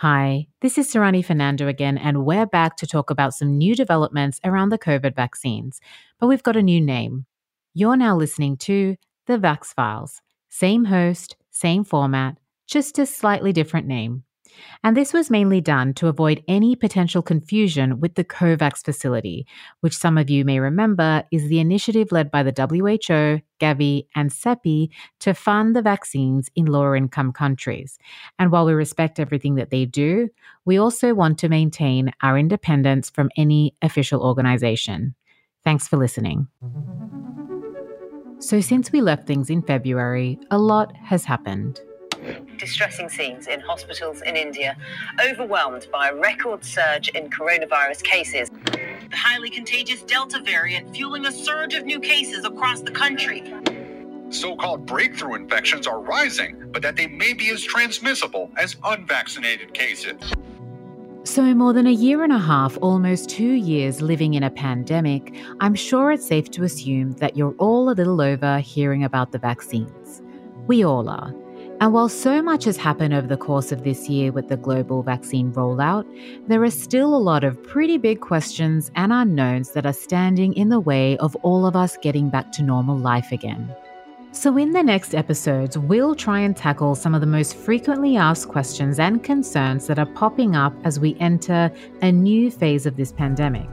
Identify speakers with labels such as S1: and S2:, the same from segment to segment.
S1: Hi, this is Sarani Fernando again, and we're back to talk about some new developments around the COVID vaccines. But we've got a new name. You're now listening to The Vax Files. Same host, same format, just a slightly different name. And this was mainly done to avoid any potential confusion with the COVAX facility, which some of you may remember is the initiative led by the WHO, Gavi, and CEPI to fund the vaccines in lower income countries. And while we respect everything that they do, we also want to maintain our independence from any official organization. Thanks for listening. So, since we left things in February, a lot has happened
S2: distressing scenes in hospitals in India, overwhelmed by a record surge in coronavirus cases.
S3: The highly contagious Delta variant fueling a surge of new cases across the country.
S4: So called breakthrough infections are rising, but that they may be as transmissible as unvaccinated cases.
S1: So, more than a year and a half, almost two years living in a pandemic, I'm sure it's safe to assume that you're all a little over hearing about the vaccines. We all are. And while so much has happened over the course of this year with the global vaccine rollout, there are still a lot of pretty big questions and unknowns that are standing in the way of all of us getting back to normal life again. So, in the next episodes, we'll try and tackle some of the most frequently asked questions and concerns that are popping up as we enter a new phase of this pandemic.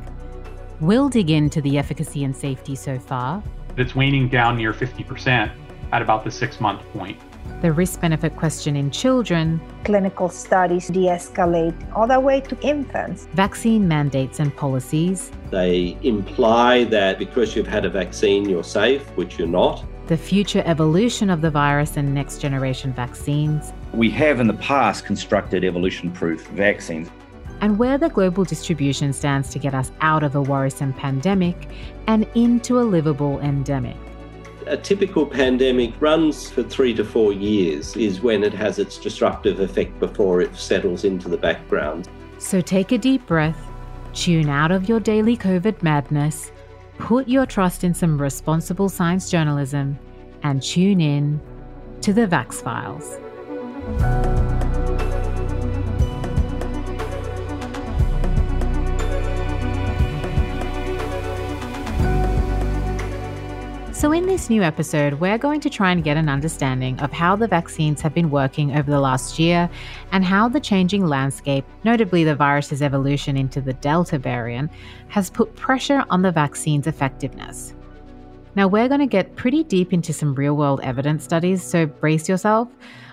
S1: We'll dig into the efficacy and safety so far.
S5: It's waning down near 50% at about the six month point
S1: the risk benefit question in children,
S6: clinical studies de escalate all the way to infants,
S1: vaccine mandates and policies.
S7: They imply that because you've had a vaccine, you're safe, which you're not.
S1: The future evolution of the virus and next generation vaccines.
S8: We have in the past constructed evolution proof vaccines.
S1: And where the global distribution stands to get us out of a worrisome pandemic and into a livable endemic
S7: a typical pandemic runs for three to four years, is when it has its disruptive effect before it settles into the background.
S1: So take a deep breath, tune out of your daily COVID madness, put your trust in some responsible science journalism, and tune in to the Vax Files. So, in this new episode, we're going to try and get an understanding of how the vaccines have been working over the last year and how the changing landscape, notably the virus's evolution into the Delta variant, has put pressure on the vaccine's effectiveness. Now, we're going to get pretty deep into some real world evidence studies, so brace yourself.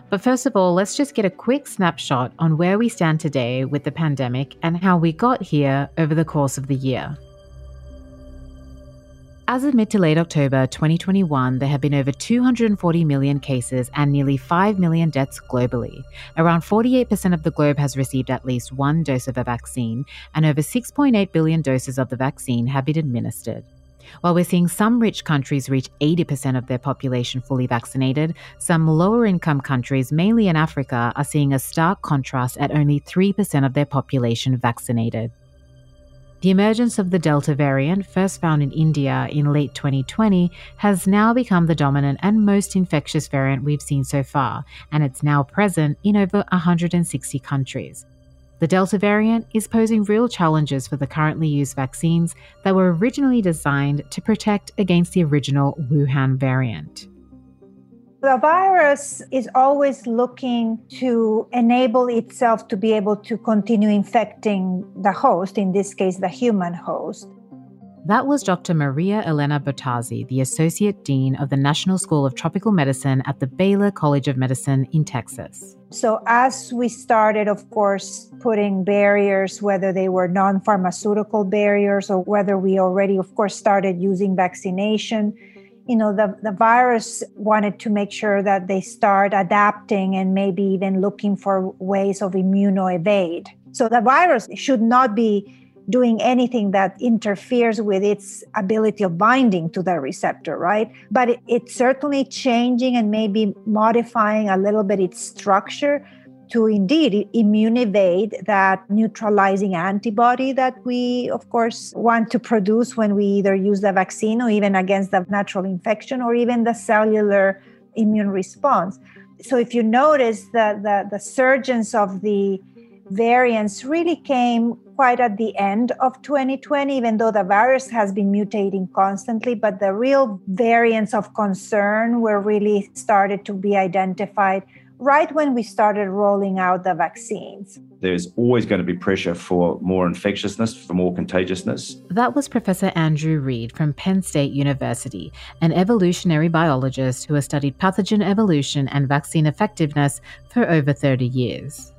S1: But first of all, let's just get a quick snapshot on where we stand today with the pandemic and how we got here over the course of the year. As of mid to late October 2021, there have been over 240 million cases and nearly 5 million deaths globally. Around 48% of the globe has received at least one dose of a vaccine, and over 6.8 billion doses of the vaccine have been administered. While we're seeing some rich countries reach 80% of their population fully vaccinated, some lower income countries, mainly in Africa, are seeing a stark contrast at only 3% of their population vaccinated. The emergence of the Delta variant, first found in India in late 2020, has now become the dominant and most infectious variant we've seen so far, and it's now present in over 160 countries. The Delta variant is posing real challenges for the currently used vaccines that were originally designed to protect against the original Wuhan variant.
S6: The virus is always looking to enable itself to be able to continue infecting the host, in this case, the human host.
S1: That was Dr. Maria Elena Bottazzi, the Associate Dean of the National School of Tropical Medicine at the Baylor College of Medicine in Texas.
S6: So, as we started, of course, putting barriers, whether they were non pharmaceutical barriers or whether we already, of course, started using vaccination, you know the, the virus wanted to make sure that they start adapting and maybe even looking for ways of immunoevade. So the virus should not be doing anything that interferes with its ability of binding to the receptor right? But it, it's certainly changing and maybe modifying a little bit its structure to indeed immune evade that neutralizing antibody that we, of course, want to produce when we either use the vaccine or even against the natural infection or even the cellular immune response. So if you notice that the, the surgence of the variants really came quite at the end of 2020, even though the virus has been mutating constantly. But the real variants of concern were really started to be identified right when we started rolling out the vaccines.
S8: There's always going to be pressure for more infectiousness, for more contagiousness.
S1: That was Professor Andrew Read from Penn State University, an evolutionary biologist who has studied pathogen evolution and vaccine effectiveness for over 30 years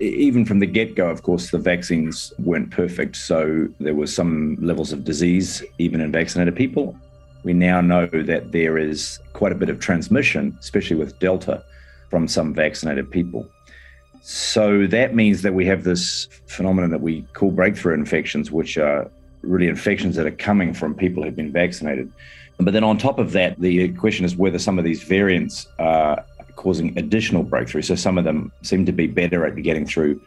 S8: even from the get go, of course, the vaccines weren't perfect. So there was some levels of disease, even in vaccinated people. We now know that there is quite a bit of transmission, especially with Delta, from some vaccinated people. So that means that we have this phenomenon that we call breakthrough infections, which are really infections that are coming from people who've been vaccinated. But then on top of that, the question is whether some of these variants are causing additional breakthroughs. So some of them seem to be better at getting through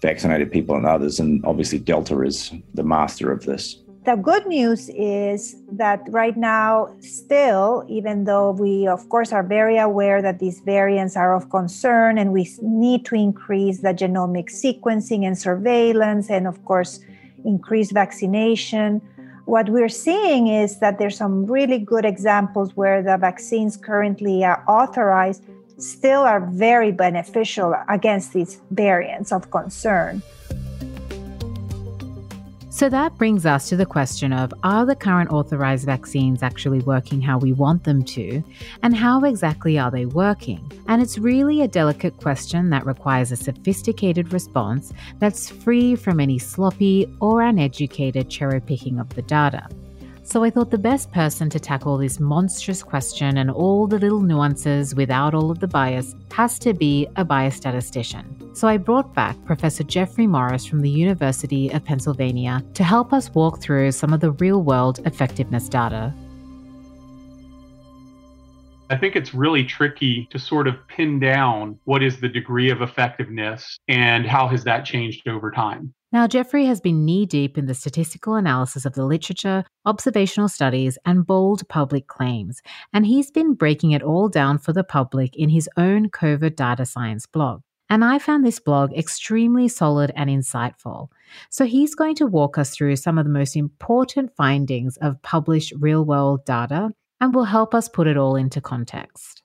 S8: vaccinated people and others. And obviously, Delta is the master of this.
S6: The good news is that right now, still, even though we, of course, are very aware that these variants are of concern and we need to increase the genomic sequencing and surveillance, and of course, increase vaccination, what we're seeing is that there's some really good examples where the vaccines currently are authorized still are very beneficial against these variants of concern.
S1: So that brings us to the question of are the current authorized vaccines actually working how we want them to? And how exactly are they working? And it's really a delicate question that requires a sophisticated response that's free from any sloppy or uneducated cherry picking of the data. So I thought the best person to tackle this monstrous question and all the little nuances without all of the bias has to be a biostatistician. So I brought back Professor Jeffrey Morris from the University of Pennsylvania to help us walk through some of the real world effectiveness data.
S5: I think it's really tricky to sort of pin down what is the degree of effectiveness and how has that changed over time.
S1: Now, Jeffrey has been knee deep in the statistical analysis of the literature, observational studies, and bold public claims, and he's been breaking it all down for the public in his own COVID data science blog. And I found this blog extremely solid and insightful. So he's going to walk us through some of the most important findings of published real world data and will help us put it all into context.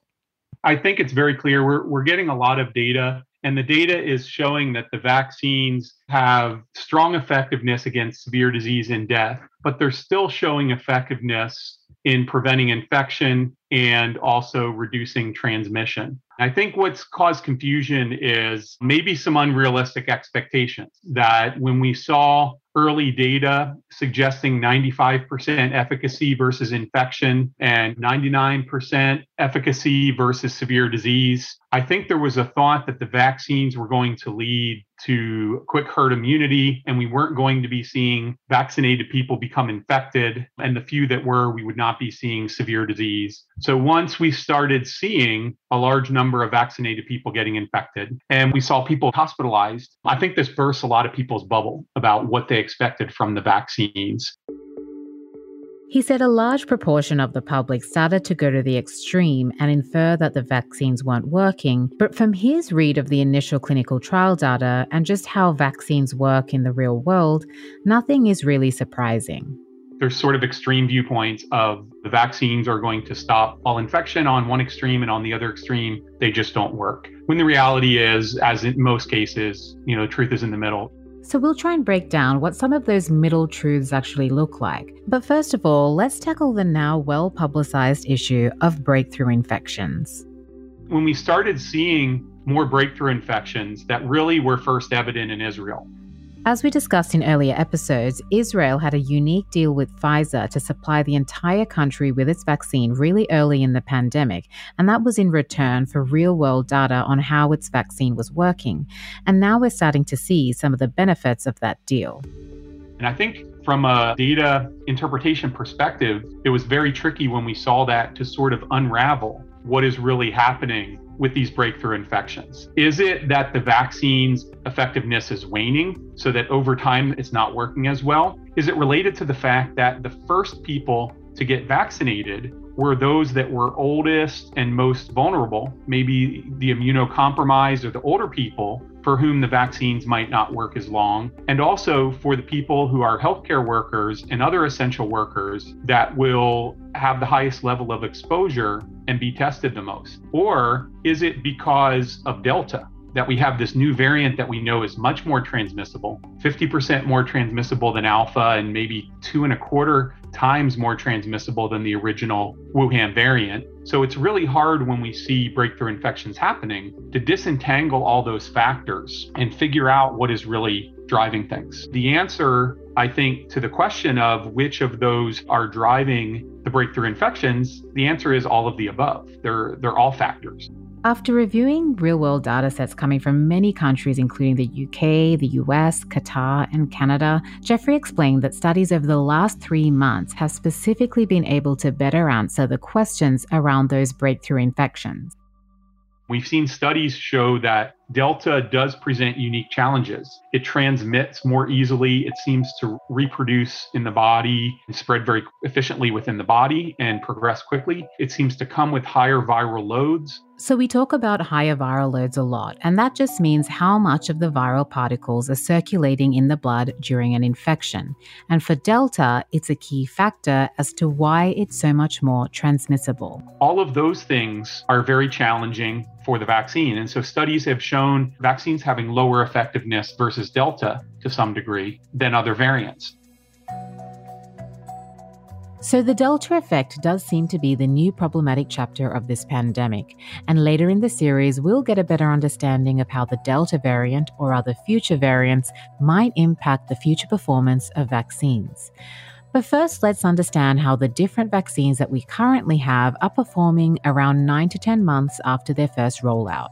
S5: I think it's very clear we're, we're getting a lot of data and the data is showing that the vaccines have strong effectiveness against severe disease and death, but they're still showing effectiveness in preventing infection and also reducing transmission. I think what's caused confusion is maybe some unrealistic expectations that when we saw early data suggesting 95% efficacy versus infection and 99% efficacy versus severe disease. I think there was a thought that the vaccines were going to lead to quick herd immunity and we weren't going to be seeing vaccinated people become infected. And the few that were, we would not be seeing severe disease. So once we started seeing a large number of vaccinated people getting infected and we saw people hospitalized, I think this burst a lot of people's bubble about what they expected from the vaccines.
S1: He said a large proportion of the public started to go to the extreme and infer that the vaccines weren't working, but from his read of the initial clinical trial data and just how vaccines work in the real world, nothing is really surprising.
S5: There's sort of extreme viewpoints of the vaccines are going to stop all infection on one extreme and on the other extreme, they just don't work. When the reality is, as in most cases, you know, truth is in the middle.
S1: So we'll try and break down what some of those middle truths actually look like. But first of all, let's tackle the now well publicized issue of breakthrough infections.
S5: When we started seeing more breakthrough infections that really were first evident in Israel,
S1: as we discussed in earlier episodes, Israel had a unique deal with Pfizer to supply the entire country with its vaccine really early in the pandemic, and that was in return for real world data on how its vaccine was working. And now we're starting to see some of the benefits of that deal.
S5: And I think from a data interpretation perspective, it was very tricky when we saw that to sort of unravel what is really happening with these breakthrough infections? Is it that the vaccine's effectiveness is waning so that over time it's not working as well? Is it related to the fact that the first people to get vaccinated were those that were oldest and most vulnerable, maybe the immunocompromised or the older people for whom the vaccines might not work as long, and also for the people who are healthcare workers and other essential workers that will have the highest level of exposure and be tested the most? Or is it because of Delta? That we have this new variant that we know is much more transmissible, 50% more transmissible than Alpha, and maybe two and a quarter times more transmissible than the original Wuhan variant. So it's really hard when we see breakthrough infections happening to disentangle all those factors and figure out what is really driving things. The answer, I think, to the question of which of those are driving the breakthrough infections, the answer is all of the above. They're they're all factors.
S1: After reviewing real world data sets coming from many countries, including the UK, the US, Qatar, and Canada, Jeffrey explained that studies over the last three months have specifically been able to better answer the questions around those breakthrough infections.
S5: We've seen studies show that Delta does present unique challenges. It transmits more easily, it seems to reproduce in the body and spread very efficiently within the body and progress quickly. It seems to come with higher viral loads.
S1: So, we talk about higher viral loads a lot, and that just means how much of the viral particles are circulating in the blood during an infection. And for Delta, it's a key factor as to why it's so much more transmissible.
S5: All of those things are very challenging for the vaccine. And so, studies have shown vaccines having lower effectiveness versus Delta to some degree than other variants.
S1: So, the Delta effect does seem to be the new problematic chapter of this pandemic. And later in the series, we'll get a better understanding of how the Delta variant or other future variants might impact the future performance of vaccines. But first, let's understand how the different vaccines that we currently have are performing around 9 to 10 months after their first rollout.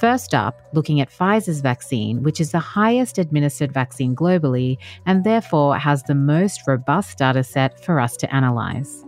S1: First up, looking at Pfizer's vaccine, which is the highest administered vaccine globally and therefore has the most robust data set for us to analyze.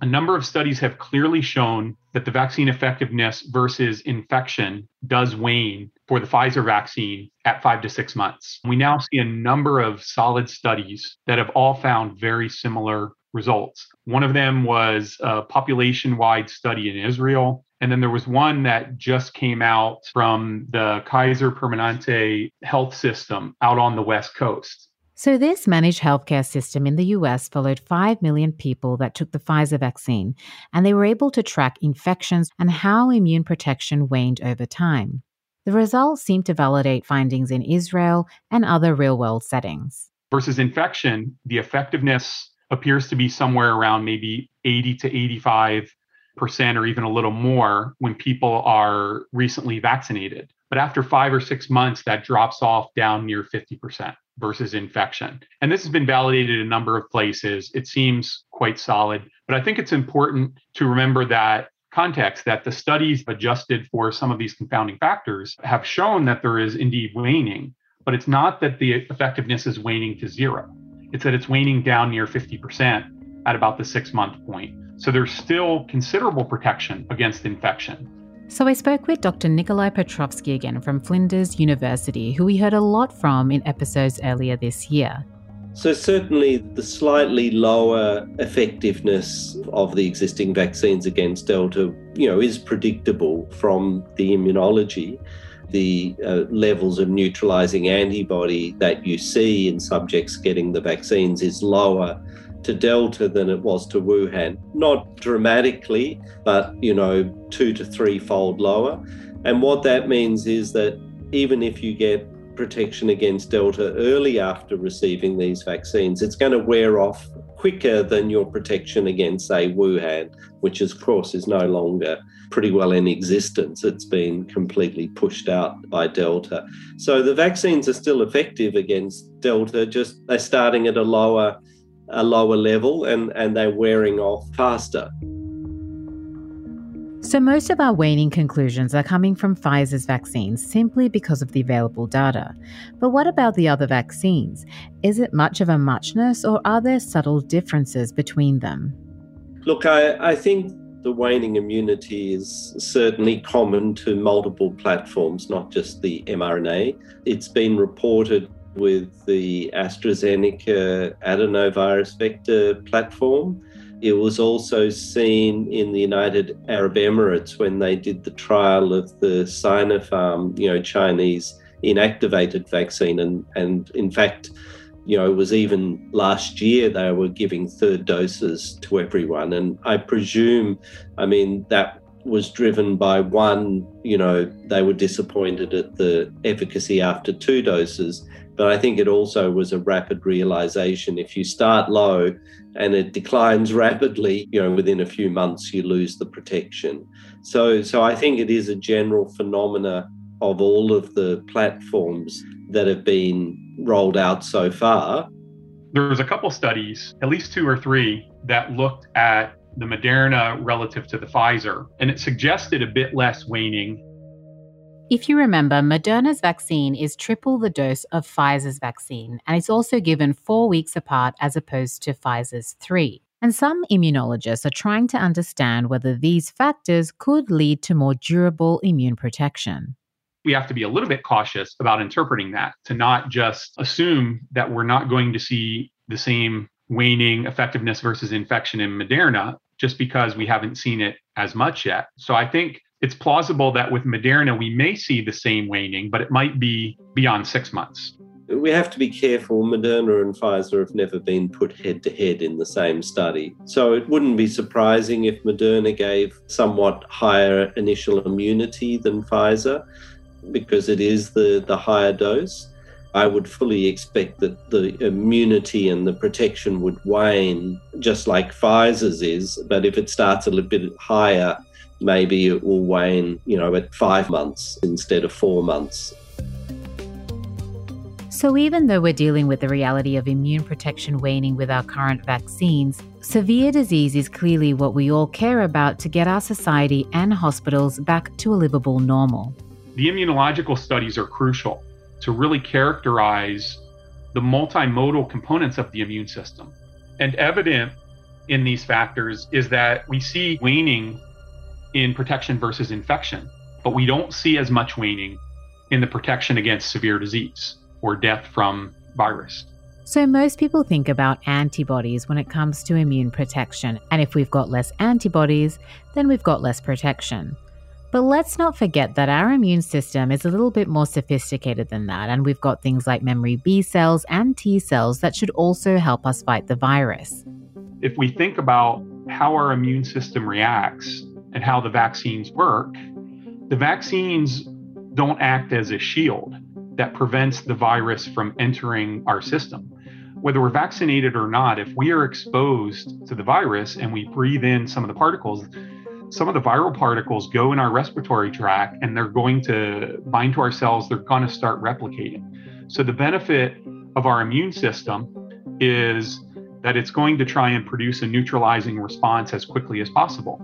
S5: A number of studies have clearly shown that the vaccine effectiveness versus infection does wane for the Pfizer vaccine at five to six months. We now see a number of solid studies that have all found very similar results. One of them was a population wide study in Israel. And then there was one that just came out from the Kaiser Permanente health system out on the West Coast.
S1: So, this managed healthcare system in the US followed 5 million people that took the Pfizer vaccine, and they were able to track infections and how immune protection waned over time. The results seemed to validate findings in Israel and other real world settings.
S5: Versus infection, the effectiveness appears to be somewhere around maybe 80 to 85 percent or even a little more when people are recently vaccinated. But after five or six months, that drops off down near 50% versus infection. And this has been validated in a number of places. It seems quite solid. But I think it's important to remember that context that the studies adjusted for some of these confounding factors have shown that there is indeed waning, but it's not that the effectiveness is waning to zero. It's that it's waning down near 50% at about the six month point. So there's still considerable protection against infection.
S1: So I spoke with Dr. Nikolai Petrovsky again from Flinders University, who we heard a lot from in episodes earlier this year.
S7: So, certainly, the slightly lower effectiveness of the existing vaccines against Delta, you know, is predictable from the immunology. The uh, levels of neutralizing antibody that you see in subjects getting the vaccines is lower to Delta than it was to Wuhan. Not dramatically, but you know, two to three fold lower. And what that means is that even if you get protection against Delta early after receiving these vaccines, it's going to wear off quicker than your protection against, say, Wuhan, which, of course, is no longer pretty well in existence. It's been completely pushed out by Delta. So the vaccines are still effective against Delta, just they're starting at a lower a lower level and, and they're wearing off faster.
S1: So, most of our waning conclusions are coming from Pfizer's vaccines simply because of the available data. But what about the other vaccines? Is it much of a muchness or are there subtle differences between them?
S7: Look, I, I think the waning immunity is certainly common to multiple platforms, not just the mRNA. It's been reported with the AstraZeneca adenovirus vector platform. It was also seen in the United Arab Emirates when they did the trial of the Sinopharm, you know, Chinese inactivated vaccine. And, and in fact, you know, it was even last year they were giving third doses to everyone. And I presume, I mean, that was driven by one, you know, they were disappointed at the efficacy after two doses. But I think it also was a rapid realization if you start low and it declines rapidly, you know, within a few months you lose the protection. So so I think it is a general phenomena of all of the platforms that have been rolled out so far.
S5: There was a couple studies, at least two or three, that looked at the Moderna relative to the Pfizer, and it suggested a bit less waning.
S1: If you remember, Moderna's vaccine is triple the dose of Pfizer's vaccine, and it's also given four weeks apart as opposed to Pfizer's three. And some immunologists are trying to understand whether these factors could lead to more durable immune protection
S5: we have to be a little bit cautious about interpreting that to not just assume that we're not going to see the same waning effectiveness versus infection in Moderna just because we haven't seen it as much yet. So I think it's plausible that with Moderna, we may see the same waning, but it might be beyond six months.
S7: We have to be careful. Moderna and Pfizer have never been put head to head in the same study. So it wouldn't be surprising if Moderna gave somewhat higher initial immunity than Pfizer because it is the, the higher dose. I would fully expect that the immunity and the protection would wane just like Pfizer's is. But if it starts a little bit higher, maybe it will wane, you know, at five months instead of four months.
S1: So, even though we're dealing with the reality of immune protection waning with our current vaccines, severe disease is clearly what we all care about to get our society and hospitals back to a livable normal
S5: the immunological studies are crucial to really characterize the multimodal components of the immune system. And evident in these factors is that we see waning in protection versus infection, but we don't see as much waning in the protection against severe disease or death from virus.
S1: So, most people think about antibodies when it comes to immune protection. And if we've got less antibodies, then we've got less protection. But let's not forget that our immune system is a little bit more sophisticated than that, and we've got things like memory B cells and T cells that should also help us fight the virus.
S5: If we think about how our immune system reacts and how the vaccines work, the vaccines don't act as a shield that prevents the virus from entering our system. Whether we're vaccinated or not, if we are exposed to the virus and we breathe in some of the particles, some of the viral particles go in our respiratory tract and they're going to bind to our cells, they're going to start replicating. So, the benefit of our immune system is that it's going to try and produce a neutralizing response as quickly as possible.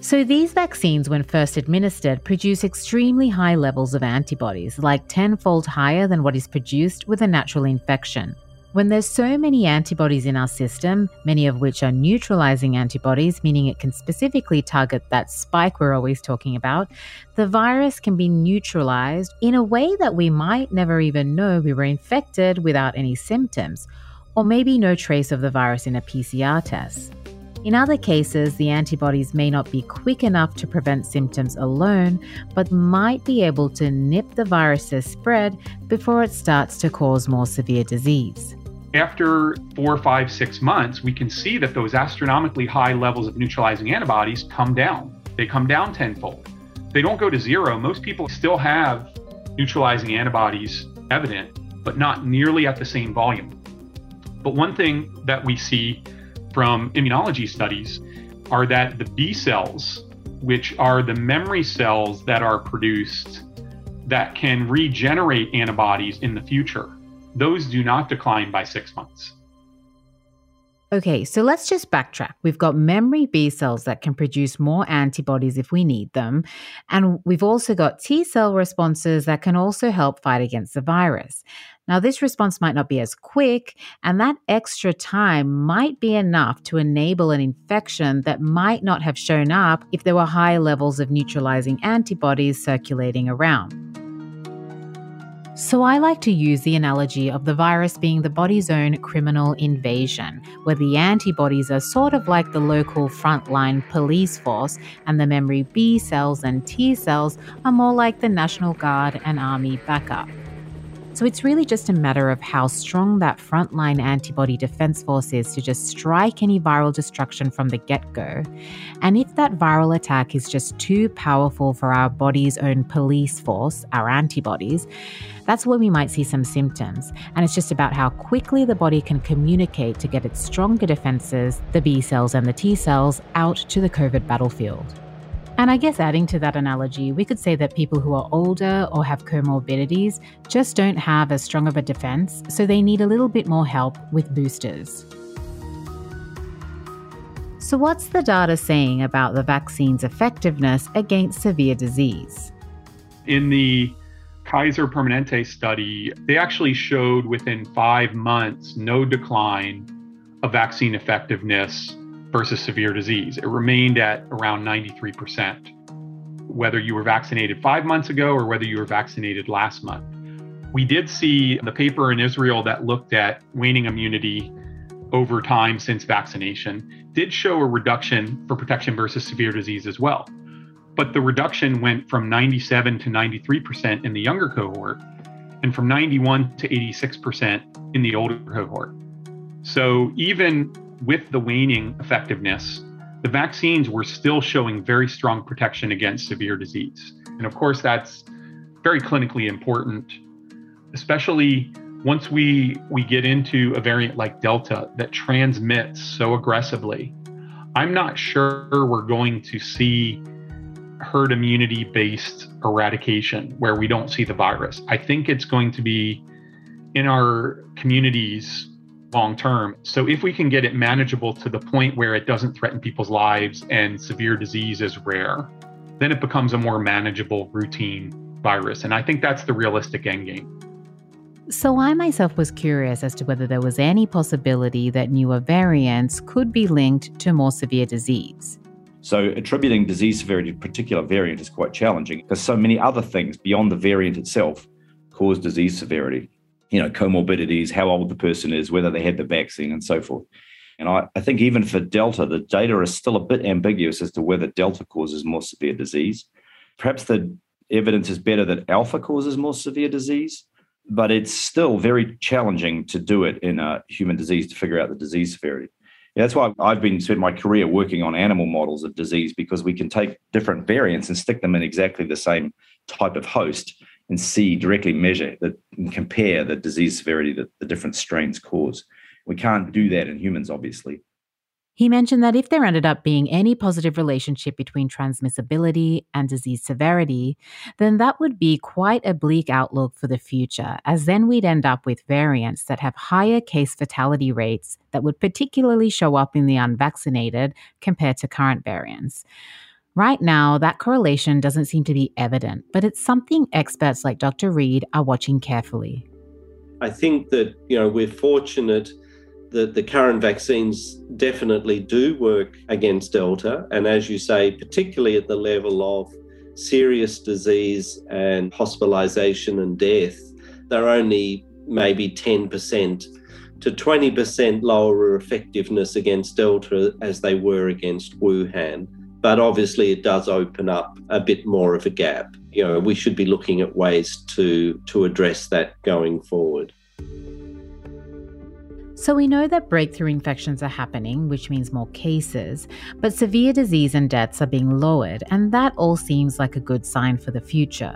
S1: So, these vaccines, when first administered, produce extremely high levels of antibodies, like tenfold higher than what is produced with a natural infection. When there's so many antibodies in our system, many of which are neutralizing antibodies, meaning it can specifically target that spike we're always talking about, the virus can be neutralized in a way that we might never even know we were infected without any symptoms, or maybe no trace of the virus in a PCR test. In other cases, the antibodies may not be quick enough to prevent symptoms alone, but might be able to nip the virus's spread before it starts to cause more severe disease
S5: after four, five, six months, we can see that those astronomically high levels of neutralizing antibodies come down. They come down tenfold. They don't go to zero. Most people still have neutralizing antibodies evident, but not nearly at the same volume. But one thing that we see from immunology studies are that the B cells, which are the memory cells that are produced that can regenerate antibodies in the future, those do not decline by six months.
S1: Okay, so let's just backtrack. We've got memory B cells that can produce more antibodies if we need them. And we've also got T cell responses that can also help fight against the virus. Now, this response might not be as quick, and that extra time might be enough to enable an infection that might not have shown up if there were high levels of neutralizing antibodies circulating around. So, I like to use the analogy of the virus being the body's own criminal invasion, where the antibodies are sort of like the local frontline police force, and the memory B cells and T cells are more like the National Guard and Army backup. So it's really just a matter of how strong that frontline antibody defense force is to just strike any viral destruction from the get go. And if that viral attack is just too powerful for our body's own police force, our antibodies, that's when we might see some symptoms. And it's just about how quickly the body can communicate to get its stronger defenses, the B cells and the T cells, out to the COVID battlefield. And I guess adding to that analogy, we could say that people who are older or have comorbidities just don't have as strong of a defense, so they need a little bit more help with boosters. So, what's the data saying about the vaccine's effectiveness against severe disease?
S5: In the Kaiser Permanente study, they actually showed within five months no decline of vaccine effectiveness versus severe disease. It remained at around 93%, whether you were vaccinated five months ago or whether you were vaccinated last month. We did see the paper in Israel that looked at waning immunity over time since vaccination did show a reduction for protection versus severe disease as well. But the reduction went from 97 to 93% in the younger cohort and from 91 to 86% in the older cohort. So even with the waning effectiveness, the vaccines were still showing very strong protection against severe disease. And of course, that's very clinically important, especially once we, we get into a variant like Delta that transmits so aggressively. I'm not sure we're going to see herd immunity based eradication where we don't see the virus. I think it's going to be in our communities long term. So if we can get it manageable to the point where it doesn't threaten people's lives and severe disease is rare, then it becomes a more manageable routine virus. And I think that's the realistic end game.
S1: So I myself was curious as to whether there was any possibility that newer variants could be linked to more severe disease.
S8: So attributing disease severity to a particular variant is quite challenging because so many other things beyond the variant itself cause disease severity you know, comorbidities, how old the person is, whether they had the vaccine, and so forth. And I, I think even for Delta, the data is still a bit ambiguous as to whether Delta causes more severe disease. Perhaps the evidence is better that Alpha causes more severe disease, but it's still very challenging to do it in a human disease to figure out the disease severity. Yeah, that's why I've been spent my career working on animal models of disease because we can take different variants and stick them in exactly the same type of host and see directly measure that and compare the disease severity that the different strains cause. We can't do that in humans, obviously.
S1: He mentioned that if there ended up being any positive relationship between transmissibility and disease severity, then that would be quite a bleak outlook for the future, as then we'd end up with variants that have higher case fatality rates that would particularly show up in the unvaccinated compared to current variants. Right now, that correlation doesn't seem to be evident, but it's something experts like Dr. Read are watching carefully.
S7: I think that, you know, we're fortunate that the current vaccines definitely do work against Delta. And as you say, particularly at the level of serious disease and hospitalization and death, they're only maybe 10% to 20% lower effectiveness against Delta as they were against Wuhan but obviously it does open up a bit more of a gap. You know, we should be looking at ways to to address that going forward.
S1: So we know that breakthrough infections are happening, which means more cases, but severe disease and deaths are being lowered, and that all seems like a good sign for the future.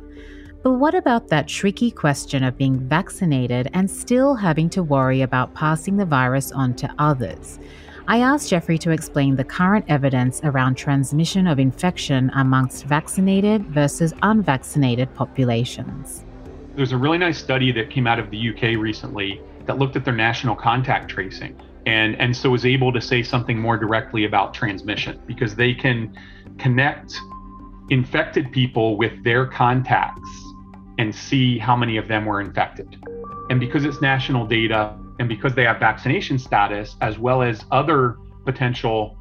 S1: But what about that tricky question of being vaccinated and still having to worry about passing the virus on to others? I asked Jeffrey to explain the current evidence around transmission of infection amongst vaccinated versus unvaccinated populations.
S5: There's a really nice study that came out of the UK recently that looked at their national contact tracing and, and so was able to say something more directly about transmission because they can connect infected people with their contacts and see how many of them were infected. And because it's national data, and because they have vaccination status, as well as other potential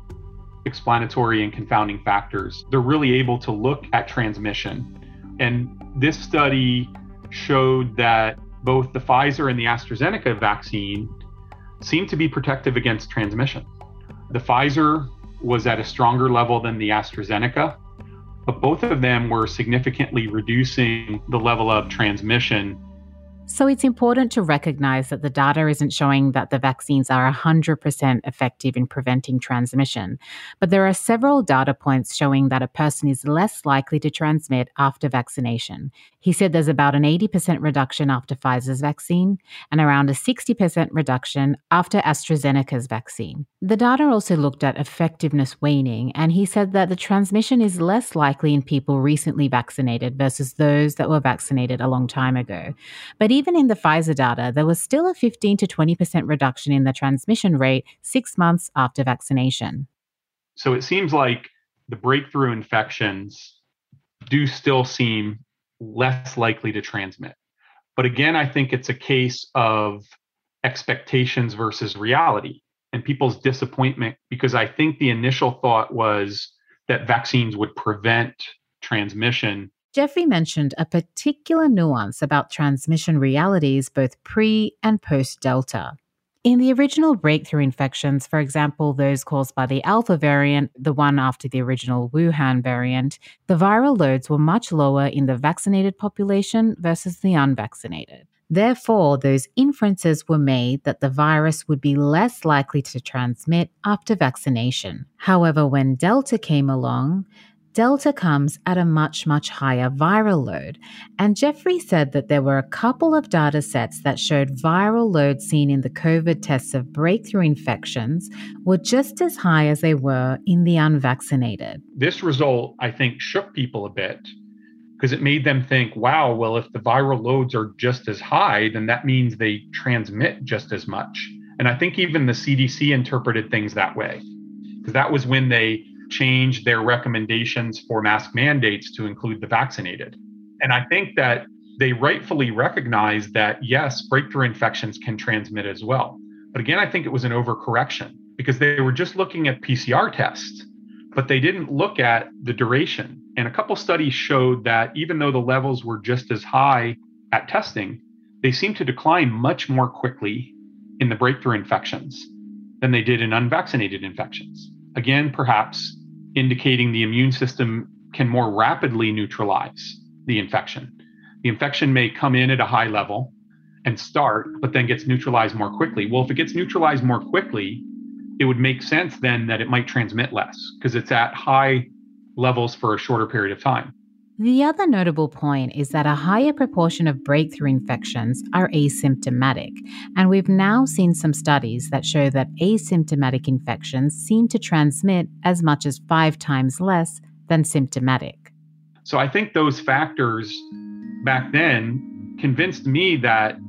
S5: explanatory and confounding factors, they're really able to look at transmission. And this study showed that both the Pfizer and the AstraZeneca vaccine seemed to be protective against transmission. The Pfizer was at a stronger level than the AstraZeneca, but both of them were significantly reducing the level of transmission
S1: so it's important to recognize that the data isn't showing that the vaccines are 100% effective in preventing transmission, but there are several data points showing that a person is less likely to transmit after vaccination. He said there's about an 80% reduction after Pfizer's vaccine and around a 60% reduction after AstraZeneca's vaccine. The data also looked at effectiveness waning, and he said that the transmission is less likely in people recently vaccinated versus those that were vaccinated a long time ago. But even in the Pfizer data, there was still a 15 to 20% reduction in the transmission rate six months after vaccination.
S5: So it seems like the breakthrough infections do still seem less likely to transmit. But again, I think it's a case of expectations versus reality and people's disappointment because I think the initial thought was that vaccines would prevent transmission
S1: Jeffrey mentioned a particular nuance about transmission realities both pre and post Delta. In the original breakthrough infections, for example, those caused by the Alpha variant, the one after the original Wuhan variant, the viral loads were much lower in the vaccinated population versus the unvaccinated. Therefore, those inferences were made that the virus would be less likely to transmit after vaccination. However, when Delta came along, Delta comes at a much, much higher viral load. And Jeffrey said that there were a couple of data sets that showed viral loads seen in the COVID tests of breakthrough infections were just as high as they were in the unvaccinated.
S5: This result, I think, shook people a bit because it made them think, wow, well, if the viral loads are just as high, then that means they transmit just as much. And I think even the CDC interpreted things that way because that was when they changed their recommendations for mask mandates to include the vaccinated. And I think that they rightfully recognize that, yes, breakthrough infections can transmit as well. But again, I think it was an overcorrection because they were just looking at PCR tests, but they didn't look at the duration. And a couple studies showed that even though the levels were just as high at testing, they seemed to decline much more quickly in the breakthrough infections than they did in unvaccinated infections. Again, perhaps indicating the immune system can more rapidly neutralize the infection. The infection may come in at a high level and start, but then gets neutralized more quickly. Well, if it gets neutralized more quickly, it would make sense then that it might transmit less because it's at high levels for a shorter period of time.
S1: The other notable point is that a higher proportion of breakthrough infections are asymptomatic, and we've now seen some studies that show that asymptomatic infections seem to transmit as much as five times less than symptomatic.
S5: So I think those factors back then convinced me that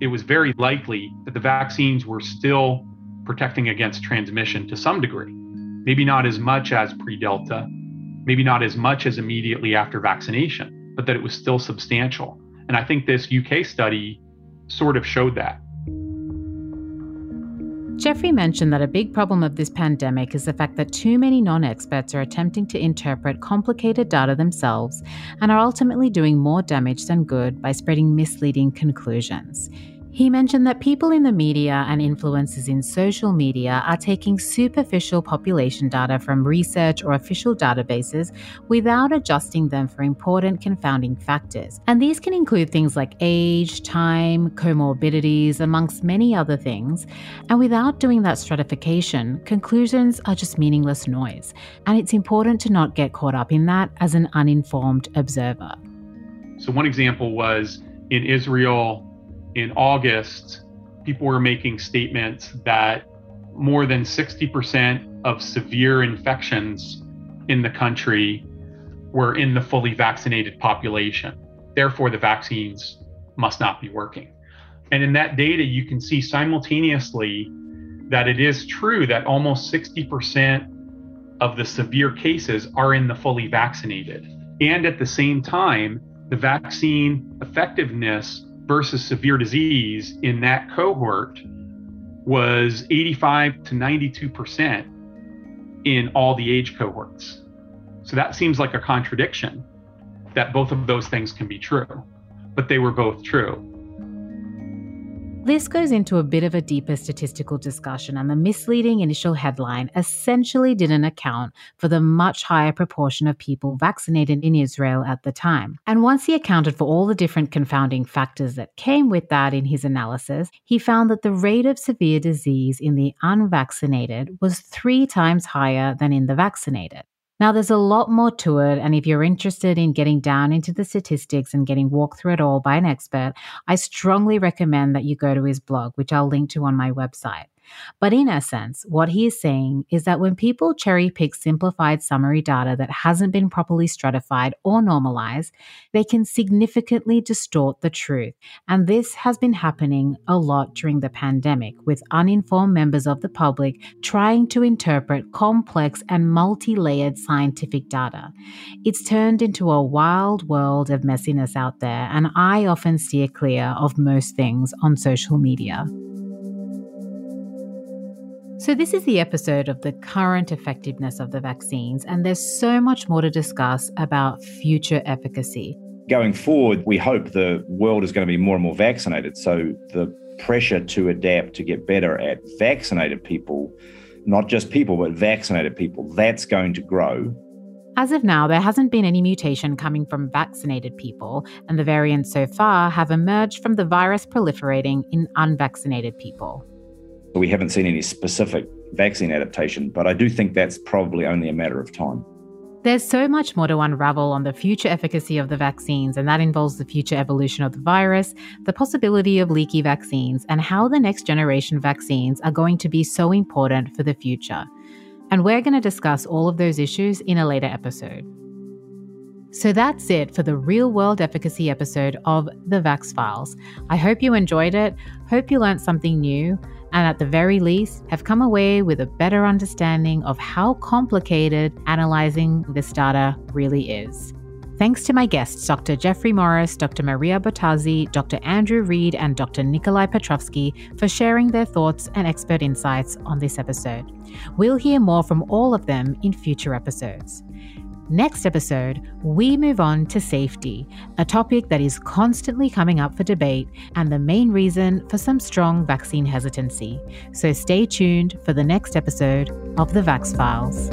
S5: it was very likely that the vaccines were still protecting against transmission to some degree. Maybe not as much as pre Delta, maybe not as much as immediately after vaccination, but that it was still substantial. And I think this UK study sort of showed that.
S1: Jeffrey mentioned that a big problem of this pandemic is the fact that too many non experts are attempting to interpret complicated data themselves and are ultimately doing more damage than good by spreading misleading conclusions. He mentioned that people in the media and influencers in social media are taking superficial population data from research or official databases without adjusting them for important confounding factors. And these can include things like age, time, comorbidities, amongst many other things. And without doing that stratification, conclusions are just meaningless noise. And it's important to not get caught up in that as an uninformed observer.
S5: So, one example was in Israel in August, people were making statements that more than 60% of severe infections in the country were in the fully vaccinated population. Therefore, the vaccines must not be working. And in that data, you can see simultaneously that it is true that almost 60% of the severe cases are in the fully vaccinated. And at the same time, the vaccine effectiveness versus severe disease in that cohort was 85 to 92% in all the age cohorts. So that seems like a contradiction that both of those things can be true. but they were both true.
S1: This goes into a bit of a deeper statistical discussion, and the misleading initial headline essentially didn't account for the much higher proportion of people vaccinated in Israel at the time. And once he accounted for all the different confounding factors that came with that in his analysis, he found that the rate of severe disease in the unvaccinated was three times higher than in the vaccinated. Now, there's a lot more to it. And if you're interested in getting down into the statistics and getting walked through it all by an expert, I strongly recommend that you go to his blog, which I'll link to on my website. But in essence, what he is saying is that when people cherry pick simplified summary data that hasn't been properly stratified or normalized, they can significantly distort the truth. And this has been happening a lot during the pandemic, with uninformed members of the public trying to interpret complex and multi layered scientific data. It's turned into a wild world of messiness out there, and I often steer clear of most things on social media. So, this is the episode of the current effectiveness of the vaccines, and there's so much more to discuss about future efficacy.
S8: Going forward, we hope the world is going to be more and more vaccinated. So, the pressure to adapt to get better at vaccinated people, not just people, but vaccinated people, that's going to grow.
S1: As of now, there hasn't been any mutation coming from vaccinated people, and the variants so far have emerged from the virus proliferating in unvaccinated people.
S8: We haven't seen any specific vaccine adaptation, but I do think that's probably only a matter of time.
S1: There's so much more to unravel on the future efficacy of the vaccines, and that involves the future evolution of the virus, the possibility of leaky vaccines, and how the next generation vaccines are going to be so important for the future. And we're going to discuss all of those issues in a later episode. So that's it for the real world efficacy episode of the Vax Files. I hope you enjoyed it, hope you learned something new and at the very least, have come away with a better understanding of how complicated analyzing this data really is. Thanks to my guests, Dr. Jeffrey Morris, Dr. Maria Bottazzi, Dr. Andrew Read, and Dr. Nikolai Petrovsky for sharing their thoughts and expert insights on this episode. We'll hear more from all of them in future episodes. Next episode, we move on to safety, a topic that is constantly coming up for debate and the main reason for some strong vaccine hesitancy. So stay tuned for the next episode of the Vax Files.